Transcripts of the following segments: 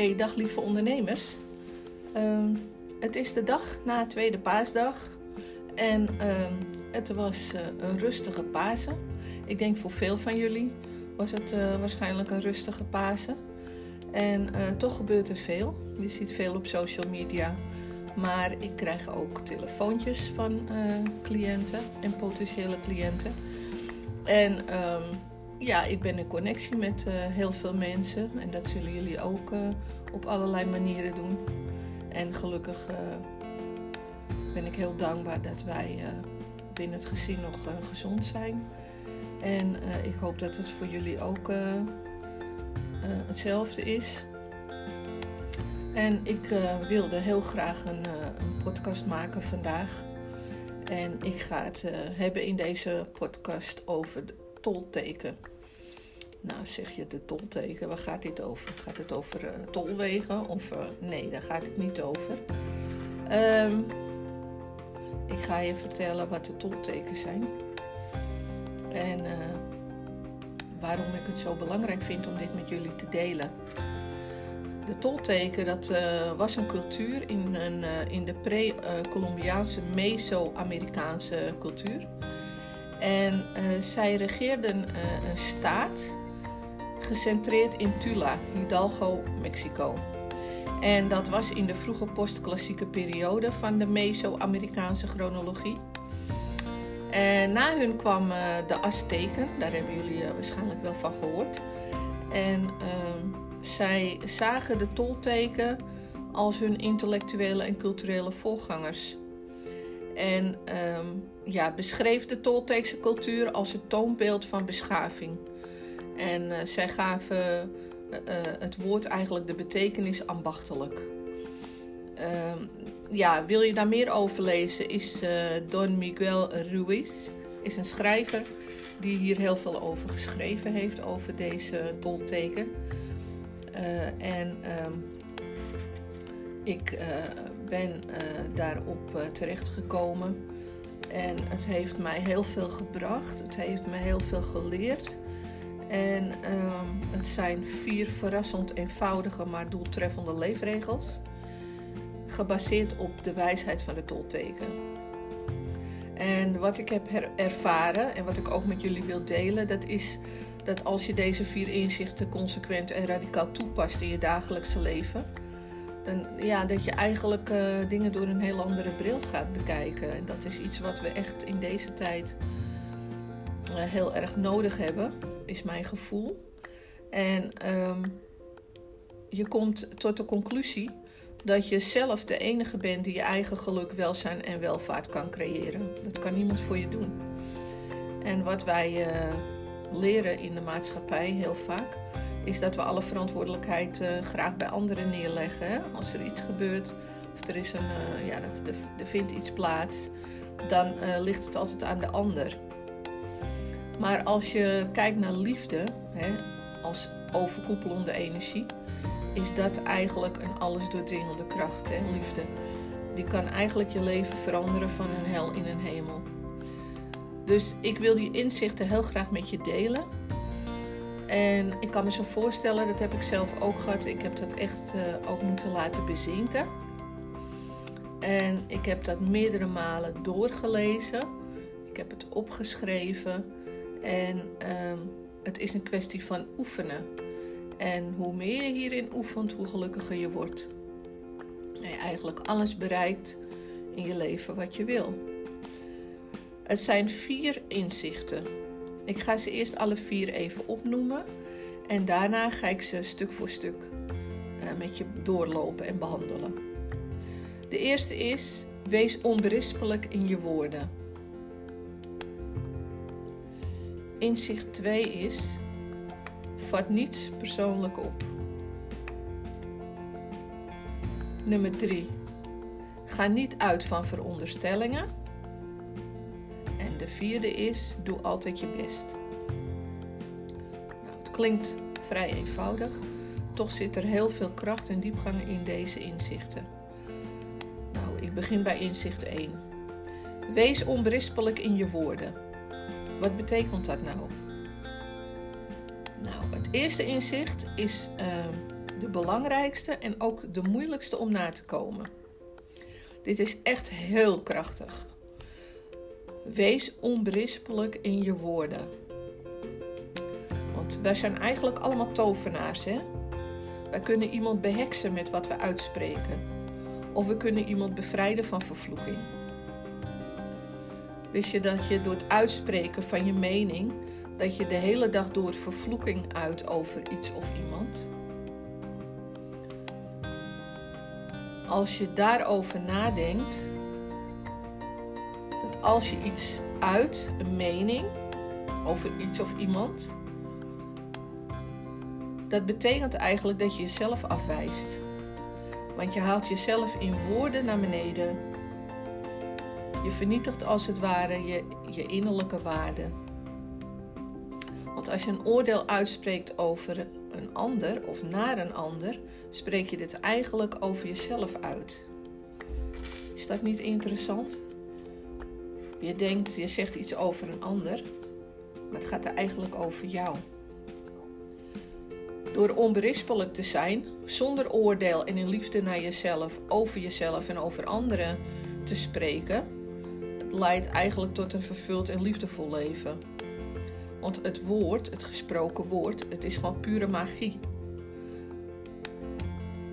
Hey, dag lieve ondernemers. Ehm, het is de dag na tweede paasdag en ehm, het was eh, een rustige Pasen. Ik denk voor veel van jullie was het uh, waarschijnlijk een rustige Pasen. En uh, toch gebeurt er veel. Je ziet veel op social media. Maar ik krijg ook telefoontjes van cliënten en potentiële cliënten. En um, ja, ik ben in connectie met uh, heel veel mensen en dat zullen jullie ook uh, op allerlei manieren doen. En gelukkig uh, ben ik heel dankbaar dat wij binnen het gezin nog gezond zijn. En ik hoop dat het voor jullie ook hetzelfde is. En ik wilde heel graag een, een, podcast maken vandaag. En ik ga het hebben in deze podcast over de tolteken. Nou, zeg je de tolteken, waar gaat dit over? Gaat het over uh, tolwegen? Of uh, nee, daar gaat het niet over. Um, ik ga je vertellen wat de toltekens zijn. En uh, waarom ik het zo belangrijk vind om dit met jullie te delen. De tolteken, dat was een cultuur in, een, in de pre-Columbiaanse Meso-Amerikaanse cultuur. En zij regeerden een staat gecentreerd in Tula, Hidalgo, Mexico. En dat was in de vroege postklassieke periode van de Meso-Amerikaanse chronologie. En na hun kwamen de Azteken, daar hebben jullie eh, waarschijnlijk wel van gehoord. En uh, zij zagen de tolteken als hun intellectuele en culturele voorgangers. En uh, ja, beschreef de Tolteekse cultuur als het toonbeeld van beschaving. En uh, zij gaven uh, het woord eigenlijk de betekenis ambachtelijk. Uh, ja, wil je daar meer over lezen, is Don Miguel Ruiz is een schrijver die hier heel veel over geschreven heeft, over deze tolteken. en ehm, ik ben daarop terechtgekomen. En het heeft mij heel veel gebracht. Het heeft me heel veel geleerd. En um, het zijn vier verrassend eenvoudige maar doeltreffende leefregels, gebaseerd op de wijsheid van de tolteken. En wat ik heb ervaren en wat ik ook met jullie wil delen, dat is dat als je deze vier inzichten consequent en radicaal toepast in je dagelijkse leven, dan, ja, dat je eigenlijk uh, dingen door een heel andere bril gaat bekijken. En dat is iets wat we echt in deze tijd heel erg nodig hebben is mijn gevoel. En um, je komt tot de conclusie dat je zelf de enige bent die je eigen geluk, welzijn en welvaart kan creëren. Dat kan niemand voor je doen. En wat wij uh, leren in de maatschappij heel vaak, is dat we alle verantwoordelijkheid uh, graag bij anderen neerleggen. Als er iets gebeurt of er, is een, ja, er, vindt iets plaats, dan ligt het altijd aan de ander. Maar als je kijkt naar liefde, hè, als overkoepelende energie, is dat eigenlijk een allesdoordringende kracht, hè, liefde. Die kan eigenlijk je leven veranderen van een hel in een hemel. Dus ik wil die inzichten heel graag met je delen. En ik kan me zo voorstellen, dat heb ik zelf ook gehad. Ik heb dat echt uh, ook moeten laten bezinken. En ik heb dat meerdere malen doorgelezen. Ik heb het opgeschreven. En um, het is een kwestie van oefenen. En hoe meer je hierin oefent, hoe gelukkiger je wordt. En je eigenlijk alles bereikt in je leven wat je wil. Het zijn vier inzichten. Ik ga ze eerst alle vier even opnoemen. En daarna ga ik ze stuk voor stuk uh, met je doorlopen en behandelen. De eerste is: wees onberispelijk in je woorden. Inzicht 2 is: vat niets persoonlijk op. Nummer 3. Ga niet uit van veronderstellingen. En de vierde is: doe altijd je best. Nou, het klinkt vrij eenvoudig, toch zit er heel veel kracht en diepgang in deze inzichten. Nou, ik begin bij inzicht 1. Wees onberispelijk in je woorden. Wat betekent dat nou? Nou, het eerste inzicht is uh, de belangrijkste en ook de moeilijkste om na te komen. Dit is echt heel krachtig. Wees onberispelijk in je woorden. Want wij zijn eigenlijk allemaal tovenaars, hè? Wij kunnen iemand beheksen met wat we uitspreken. Of we kunnen iemand bevrijden van vervloeking. Wist je dat je door het uitspreken van je mening, dat je de hele dag door vervloeking uit over iets of iemand? Als je daarover nadenkt, dat als je iets uit, een mening over iets of iemand, dat betekent eigenlijk dat je jezelf afwijst. Want je haalt jezelf in woorden naar beneden. Je vernietigt als het ware je, je innerlijke waarde. Want als je een oordeel uitspreekt over een ander of naar een ander, spreek je dit eigenlijk over jezelf uit. Is dat niet interessant? Je denkt, je zegt iets over een ander, maar het gaat er eigenlijk over jou. Door onberispelijk te zijn, zonder oordeel en in liefde naar jezelf, over jezelf en over anderen te spreken, leidt eigenlijk tot een vervuld en liefdevol leven. Want het woord, het gesproken woord, het is gewoon pure magie.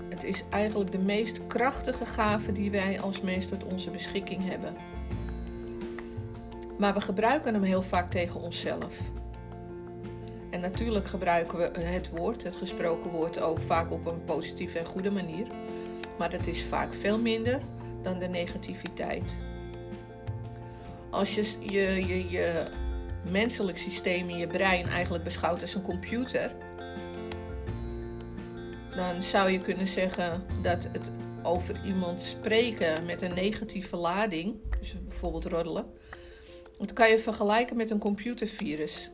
Het is eigenlijk de meest krachtige gave die wij als mens tot onze beschikking hebben. Maar we gebruiken hem heel vaak tegen onszelf. En natuurlijk gebruiken we het woord, het gesproken woord, ook vaak op een positieve en goede manier. Maar het is vaak veel minder dan de negativiteit. Als je je, je, je menselijk systeem in je brein eigenlijk beschouwt als een computer, dan zou je kunnen zeggen dat het over iemand spreken met een negatieve lading, dus bijvoorbeeld roddelen, dat kan je vergelijken met een computervirus.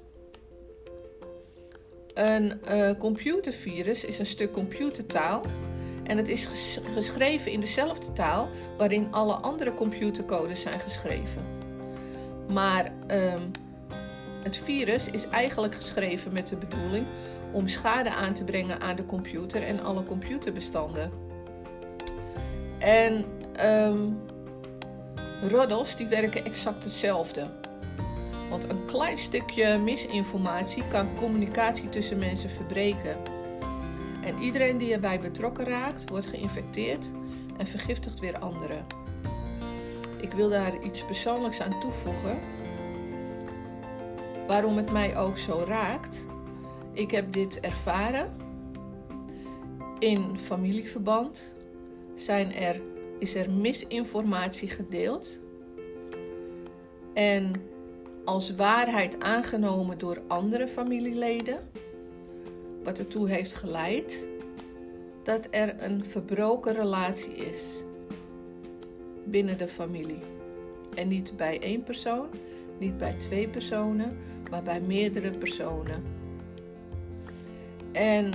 Een uh, computervirus is een stuk computertaal en het is geschreven in dezelfde taal waarin alle andere computercodes zijn geschreven. Maar um, het virus is eigenlijk geschreven met de bedoeling om schade aan te brengen aan de computer en alle computerbestanden. En um, roddels die werken exact hetzelfde. Want een klein stukje misinformatie kan communicatie tussen mensen verbreken. En iedereen die erbij betrokken raakt, wordt geïnfecteerd en vergiftigt weer anderen. Ik wil daar iets persoonlijks aan toevoegen. Waarom het mij ook zo raakt. Ik heb dit ervaren. In familieverband zijn er, is er misinformatie gedeeld. En als waarheid aangenomen door andere familieleden, wat ertoe heeft geleid dat er een verbroken relatie is binnen de familie. En niet bij één persoon, niet bij twee personen, maar bij meerdere personen. En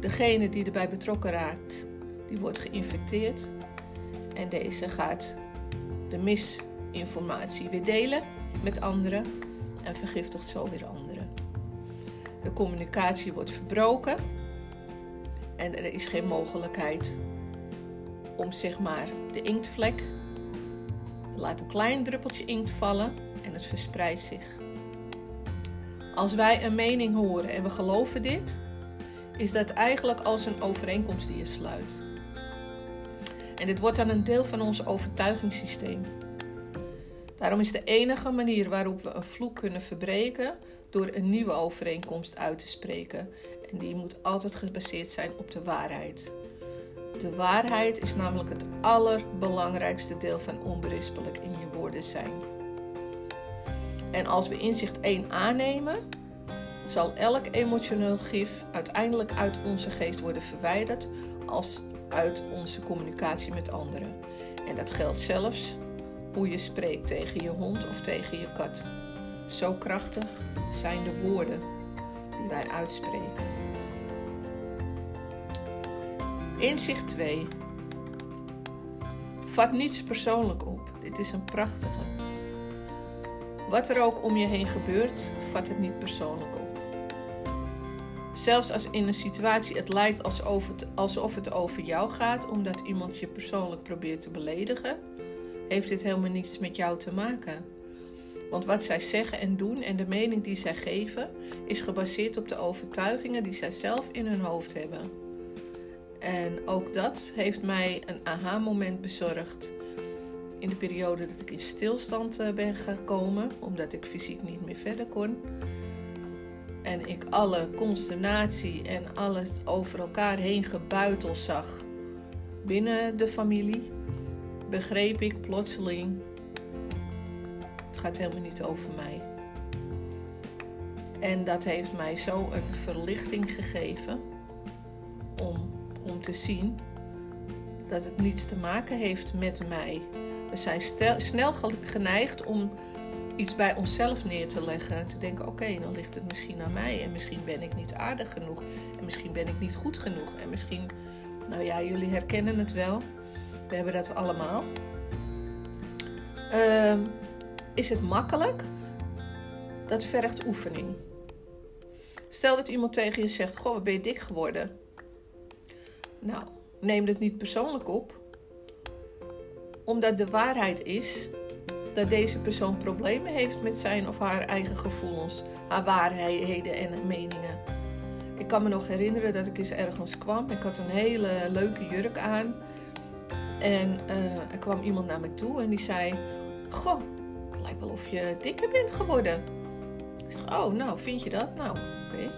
degene die erbij betrokken raakt, die wordt geïnfecteerd en deze gaat de mis informatie weer delen met anderen en vergiftigt zo weer anderen. De communicatie wordt verbroken en er is geen mogelijkheid om zeg maar de inktvlek. Laat een klein druppeltje inkt vallen en het verspreidt zich. Als wij een mening horen en we geloven dit, is dat eigenlijk als een overeenkomst die je sluit. En dit wordt dan een deel van ons overtuigingssysteem. Daarom is de enige manier waarop we een vloek kunnen verbreken door een nieuwe overeenkomst uit te spreken. En die moet altijd gebaseerd zijn op de waarheid. De waarheid is namelijk het allerbelangrijkste deel van onberispelijk in je woorden zijn. En als we inzicht 1 aannemen, zal elk emotioneel gif uiteindelijk uit onze geest worden verwijderd als uit onze communicatie met anderen. En dat geldt zelfs hoe je spreekt tegen je hond of tegen je kat. Zo krachtig zijn de woorden die wij uitspreken. Inzicht 2. Vat niets persoonlijk op. Dit is een prachtige. Wat er ook om je heen gebeurt, vat het niet persoonlijk op. Zelfs als in een situatie het lijkt alsof het, over jou gaat, omdat iemand je persoonlijk probeert te beledigen, heeft dit helemaal niets met jou te maken. Want wat zij zeggen en doen en de mening die zij geven, is gebaseerd op de overtuigingen die zij zelf in hun hoofd hebben. En ook dat heeft mij een aha-moment bezorgd in de periode dat ik in stilstand eh, ben gekomen, omdat ik fysiek niet meer verder kon. En ik alle consternatie en alles over elkaar heen gebuitel zag binnen de familie, begreep ik plotseling: het gaat helemaal niet over mij. En dat heeft mij zo een verlichting gegeven te zien dat het niets te maken heeft met mij. We zijn snel geneigd om iets bij onszelf neer te leggen. Te denken, oké, dan ligt het misschien aan mij. En misschien ben ik niet aardig genoeg. En misschien ben ik niet goed genoeg. En misschien, nou ja, jullie herkennen het wel. We hebben dat allemaal. Uh, is het makkelijk? Dat vergt oefening. Stel dat iemand tegen je zegt, goh, wat ben je dik geworden? Nou, neem het niet persoonlijk op. Omdat de waarheid is dat deze persoon problemen heeft met zijn of haar eigen gevoelens, haar waarheden en meningen. Ik kan me nog herinneren dat ik eens ergens kwam. Ik had een hele leuke jurk aan. En uh, er kwam iemand naar me toe en die zei: Goh, lijkt wel of je dikker bent geworden. Ik zeg: Oh, nou, vind je dat? Nou, oké.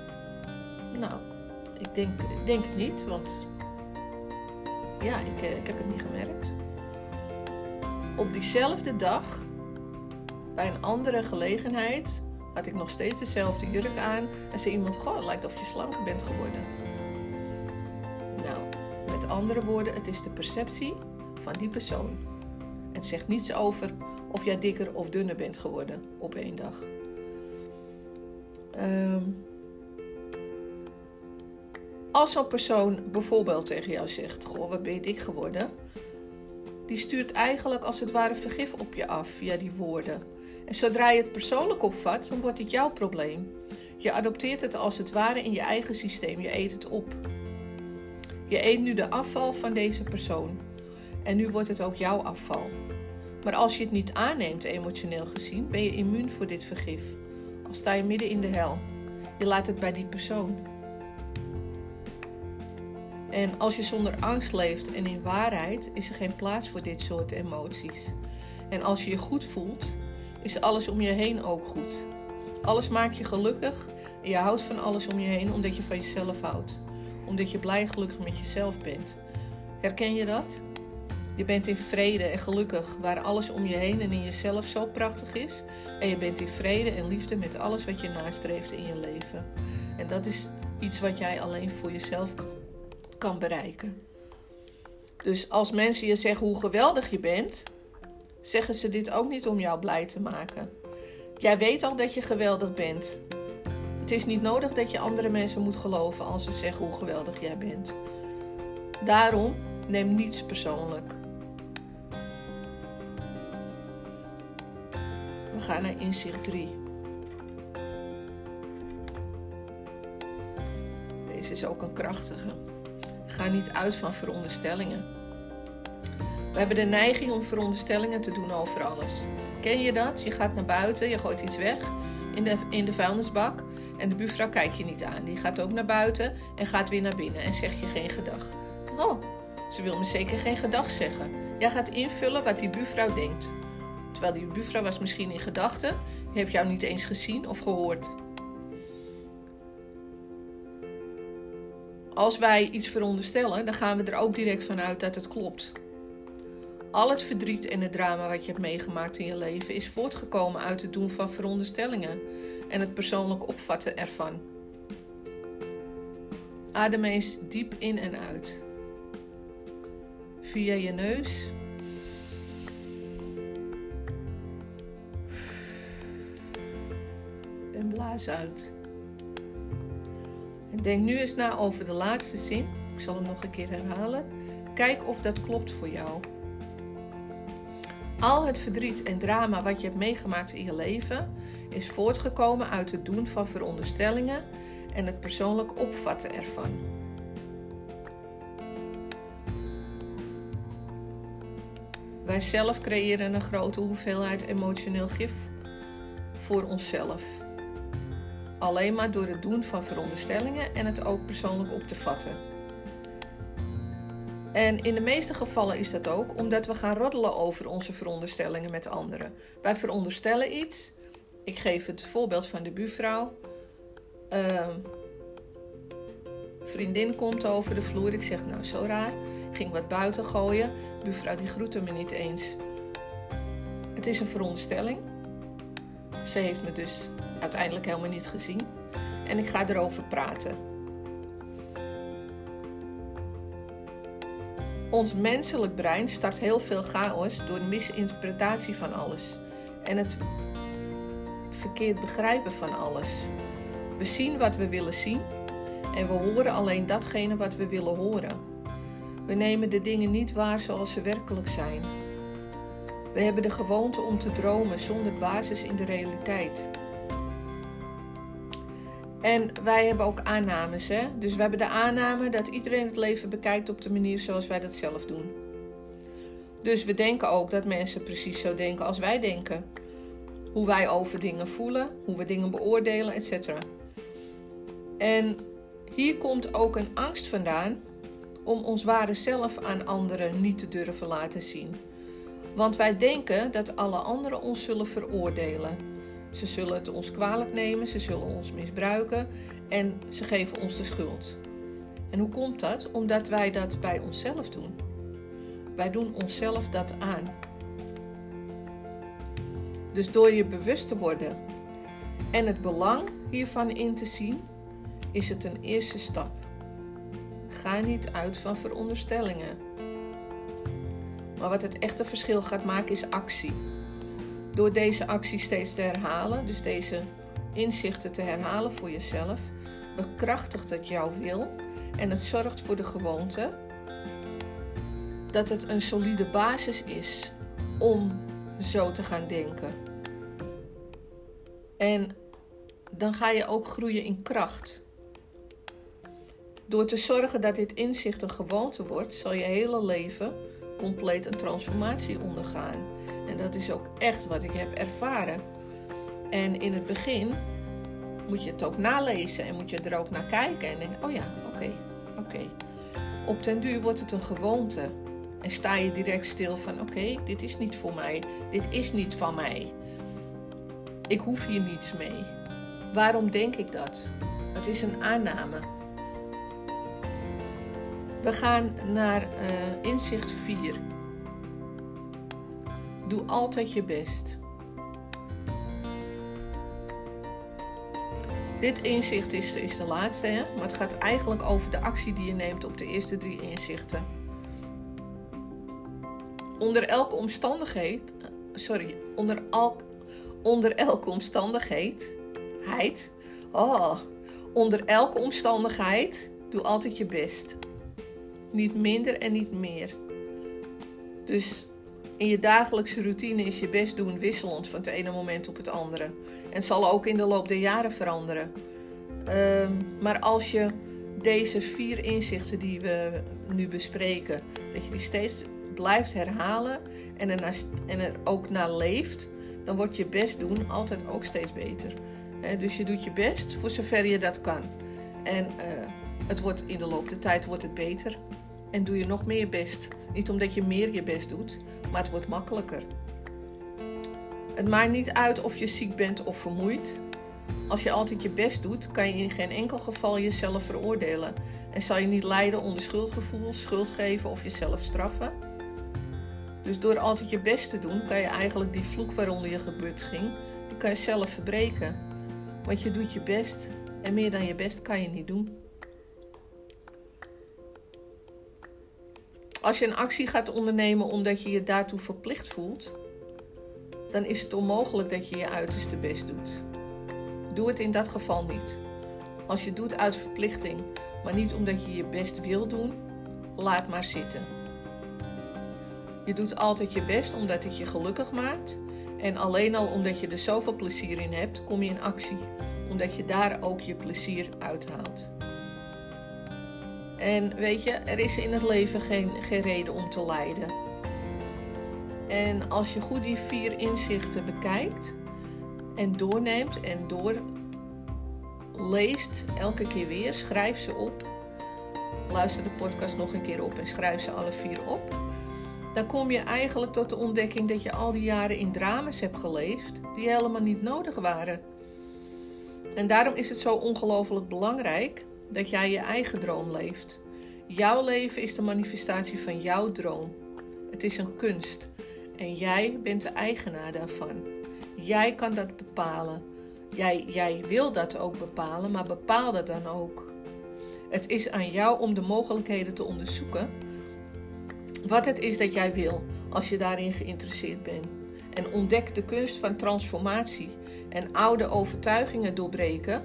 Nou, ik denk, denk niet, want ja, ik, eh, ik heb het niet gemerkt. Op diezelfde dag, bij een andere gelegenheid, had ik nog steeds dezelfde jurk aan. En zei iemand: Goh, het lijkt of je slanker bent geworden. Nou, met andere woorden, het is de perceptie van die persoon. Het zegt niets over of jij dikker of dunner bent geworden op één dag. Um, als zo'n persoon bijvoorbeeld tegen jou zegt: Goh, wat ben je dik geworden? Die stuurt eigenlijk als het ware vergif op je af via die woorden. En zodra je het persoonlijk opvat, dan wordt het jouw probleem. Je adopteert het als het ware in je eigen systeem. Je eet het op. Je eet nu de afval van deze persoon. En nu wordt het ook jouw afval. Maar als je het niet aanneemt, emotioneel gezien, ben je immuun voor dit vergif. Al sta je midden in de hel. Je laat het bij die persoon. En als je zonder angst leeft en in waarheid, is er geen plaats voor dit soort emoties. En als je je goed voelt, is alles om je heen ook goed. Alles maakt je gelukkig en je houdt van alles om je heen omdat je van jezelf houdt. Omdat je blij en gelukkig met jezelf bent. Herken je dat? Je bent in vrede en gelukkig waar alles om je heen en in jezelf zo prachtig is. En je bent in vrede en liefde met alles wat je nastreeft in je leven. En dat is iets wat jij alleen voor jezelf kan kan bereiken. Dus als mensen je zeggen hoe geweldig je bent, zeggen ze dit ook niet om jou blij te maken. Jij weet al dat je geweldig bent. Het is niet nodig dat je andere mensen moet geloven als ze zeggen hoe geweldig jij bent. Daarom neem niets persoonlijk. We gaan naar inzicht 3. Deze is ook een krachtige. Niet uit van veronderstellingen. We hebben de neiging om veronderstellingen te doen over alles. Ken je dat? Je gaat naar buiten, je gooit iets weg in de, in de vuilnisbak en de buurvrouw kijkt je niet aan. Die gaat ook naar buiten en gaat weer naar binnen en zegt je geen gedag. Oh, ze wil me zeker geen gedag zeggen. Jij gaat invullen wat die buurvrouw denkt. Terwijl die buurvrouw was misschien in gedachten, die heeft jou niet eens gezien of gehoord. Als wij iets veronderstellen, dan gaan we er ook direct vanuit dat het klopt. Al het verdriet en het drama wat je hebt meegemaakt in je leven is voortgekomen uit het doen van veronderstellingen en het persoonlijk opvatten ervan. Adem eens diep in en uit. Via je neus. En blaas uit. Denk nu eens na over de laatste zin. Ik zal hem nog een keer herhalen. Kijk of dat klopt voor jou. Al het verdriet en drama wat je hebt meegemaakt in je leven is voortgekomen uit het doen van veronderstellingen en het persoonlijk opvatten ervan. Wij zelf creëren een grote hoeveelheid emotioneel gif voor onszelf. Alleen maar door het doen van veronderstellingen en het ook persoonlijk op te vatten. En in de meeste gevallen is dat ook omdat we gaan roddelen over onze veronderstellingen met anderen. Wij veronderstellen iets. Ik geef het voorbeeld van de buurvrouw. Uh, vriendin komt over de vloer. Ik zeg, nou zo raar. Ging wat buiten gooien. De buurvrouw die groette me niet eens. Het is een veronderstelling. Ze heeft me dus uiteindelijk helemaal niet gezien. En ik ga erover praten. Ons menselijk brein start heel veel chaos door de misinterpretatie van alles en het verkeerd begrijpen van alles. We zien wat we willen zien en we horen alleen datgene wat we willen horen. We nemen de dingen niet waar zoals ze werkelijk zijn. We hebben de gewoonte om te dromen zonder basis in de realiteit. En wij hebben ook aannames. Hè? Dus we hebben de aanname dat iedereen het leven bekijkt op de manier zoals wij dat zelf doen. Dus we denken ook dat mensen precies zo denken als wij denken. Hoe wij over dingen voelen, hoe we dingen beoordelen, etc. En hier komt ook een angst vandaan om ons ware zelf aan anderen niet te durven laten zien. Want wij denken dat alle anderen ons zullen veroordelen. Ze zullen het ons kwalijk nemen, ze zullen ons misbruiken en ze geven ons de schuld. En hoe komt dat? Omdat wij dat bij onszelf doen. Wij doen onszelf dat aan. Dus door je bewust te worden en het belang hiervan in te zien, is het een eerste stap. Ga niet uit van veronderstellingen. Maar wat het echte verschil gaat maken is actie. Door deze actie steeds te herhalen, dus deze inzichten te herhalen voor jezelf, bekrachtigt het jouw wil en het zorgt voor de gewoonte dat het een solide basis is om zo te gaan denken. En dan ga je ook groeien in kracht. Door te zorgen dat dit inzicht een gewoonte wordt, zal je hele leven compleet een transformatie ondergaan. En dat is ook echt wat ik heb ervaren. En in het begin moet je het ook nalezen en moet je er ook naar kijken en denken: oh ja, oké, oké. Op den duur wordt het een gewoonte. En sta je direct stil van: oké, dit is niet voor mij, dit is niet van mij. Ik hoef hier niets mee. Waarom denk ik dat? Het is een aanname. We gaan naar uh, inzicht 4. Doe altijd je best. Dit inzicht is, is de laatste, hè? maar het gaat eigenlijk over de actie die je neemt op de eerste drie inzichten. Onder elke omstandigheid, sorry, onder, al, onder elke omstandigheid, heid, oh, onder elke omstandigheid, doe altijd je best. Niet minder en niet meer. Dus in je dagelijkse routine is je best doen wisselend van het ene moment op het andere. En zal ook in de loop der jaren veranderen. Um, maar als je deze vier inzichten die we nu bespreken, dat je die steeds blijft herhalen en en er ook naar leeft, dan wordt je best doen altijd ook steeds beter. dus je doet je best voor zover je dat kan. En uh, het wordt in de loop der tijd wordt het beter. En doe je nog meer best. Niet omdat je meer je best doet, maar het wordt makkelijker. Het maakt niet uit of je ziek bent of vermoeid. Als je altijd je best doet, kan je in geen enkel geval jezelf veroordelen en zal je niet lijden onder schuldgevoel, schuld geven of jezelf straffen. Dus door altijd je best te doen, kan je eigenlijk die vloek waaronder je gebeurd ging, die kan je zelf verbreken. Want je doet je best en meer dan je best kan je niet doen. Als je een actie gaat ondernemen omdat je je daartoe verplicht voelt, dan is het onmogelijk dat je je uiterste best doet. Doe het in dat geval niet. Als je doet uit verplichting, maar niet omdat je je best wil doen, laat maar zitten. Je doet altijd je best omdat het je gelukkig maakt en alleen al omdat je er zoveel plezier in hebt, kom je in actie. omdat je daar ook je plezier uithaalt. En weet je, er is in het leven geen, geen reden om te lijden. En als je goed die vier inzichten bekijkt en doorneemt en doorleest, elke keer weer, schrijf ze op. Luister de podcast nog een keer op en schrijf ze alle vier op. Dan kom je eigenlijk tot de ontdekking dat je al die jaren in drama's hebt geleefd die helemaal niet nodig waren. En daarom is het zo ongelooflijk belangrijk dat jij je eigen droom leeft. Jouw leven is de manifestatie van jouw droom. Het is een kunst en jij bent de eigenaar daarvan. Jij kan dat bepalen. Jij, jij wil dat ook bepalen, maar bepaal dat dan ook. Het is aan jou om de mogelijkheden te onderzoeken. Wat het is dat jij wil, als je daarin geïnteresseerd bent. En ontdek de kunst van transformatie en oude overtuigingen doorbreken.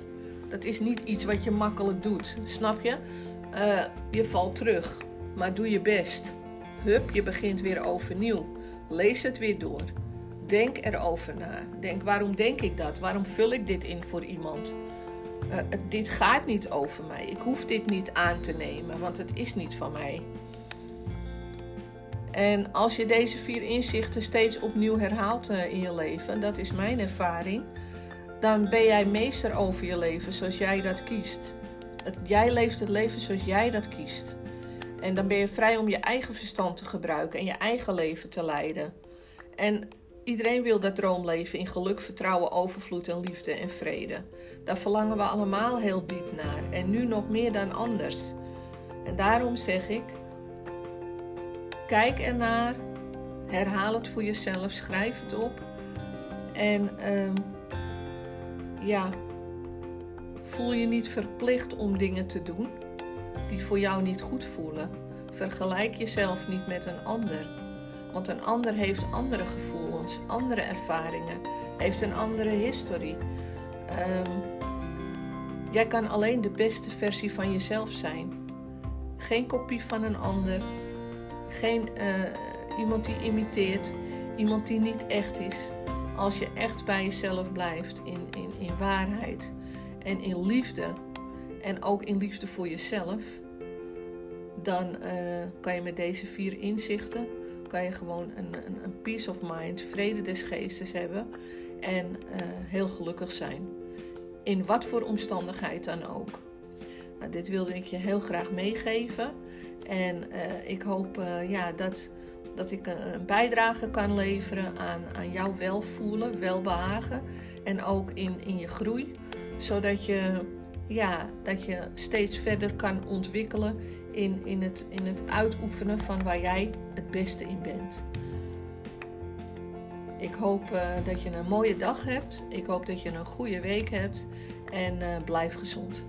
Dat is niet iets wat je makkelijk doet, snap je? Uh, je valt terug, maar doe je best. Hup, je begint weer overnieuw. Lees het weer door. Denk erover na. Denk waarom denk ik dat? Waarom vul ik dit in voor iemand? Uh, dit gaat niet over mij. Ik hoef dit niet aan te nemen, want het is niet van mij. En als je deze vier inzichten steeds opnieuw herhaalt uh, in je leven, dat is mijn ervaring, dan ben jij meester over je leven zoals jij dat kiest. Jij leeft het leven zoals jij dat kiest. En dan ben je vrij om je eigen verstand te gebruiken en je eigen leven te leiden. En iedereen wil dat droomleven in geluk, vertrouwen, overvloed en liefde en vrede. Daar verlangen we allemaal heel diep naar en nu nog meer dan anders. En daarom zeg ik: kijk ernaar, herhaal het voor jezelf, schrijf het op en uh, ja, voel je niet verplicht om dingen te doen die voor jou niet goed voelen. Vergelijk jezelf niet met een ander. Want een ander heeft andere gevoelens, andere ervaringen, heeft een andere historie. Um, jij kan alleen de beste versie van jezelf zijn. Geen kopie van een ander. Geen uh, iemand die imiteert. Iemand die niet echt is. Als je echt bij jezelf blijft in, in, in waarheid en in liefde en ook in liefde voor jezelf, dan uh, kan je met deze vier inzichten kan je gewoon een, een, een, peace of mind, vrede des geestes hebben en uh, heel gelukkig zijn. In wat voor omstandigheid dan ook. Nou, dit wilde ik je heel graag meegeven. En uh, ik hoop ja, dat, dat ik een, bijdrage kan leveren aan, aan jouw welvoelen, welbehagen en ook in, in je groei. Zodat je ja, dat je steeds verder kan ontwikkelen in, in, het, in het uitoefenen van waar jij het beste in bent. Ik hoop uh, dat je een mooie dag hebt. Ik hoop dat je een goede week hebt. En uh, blijf gezond.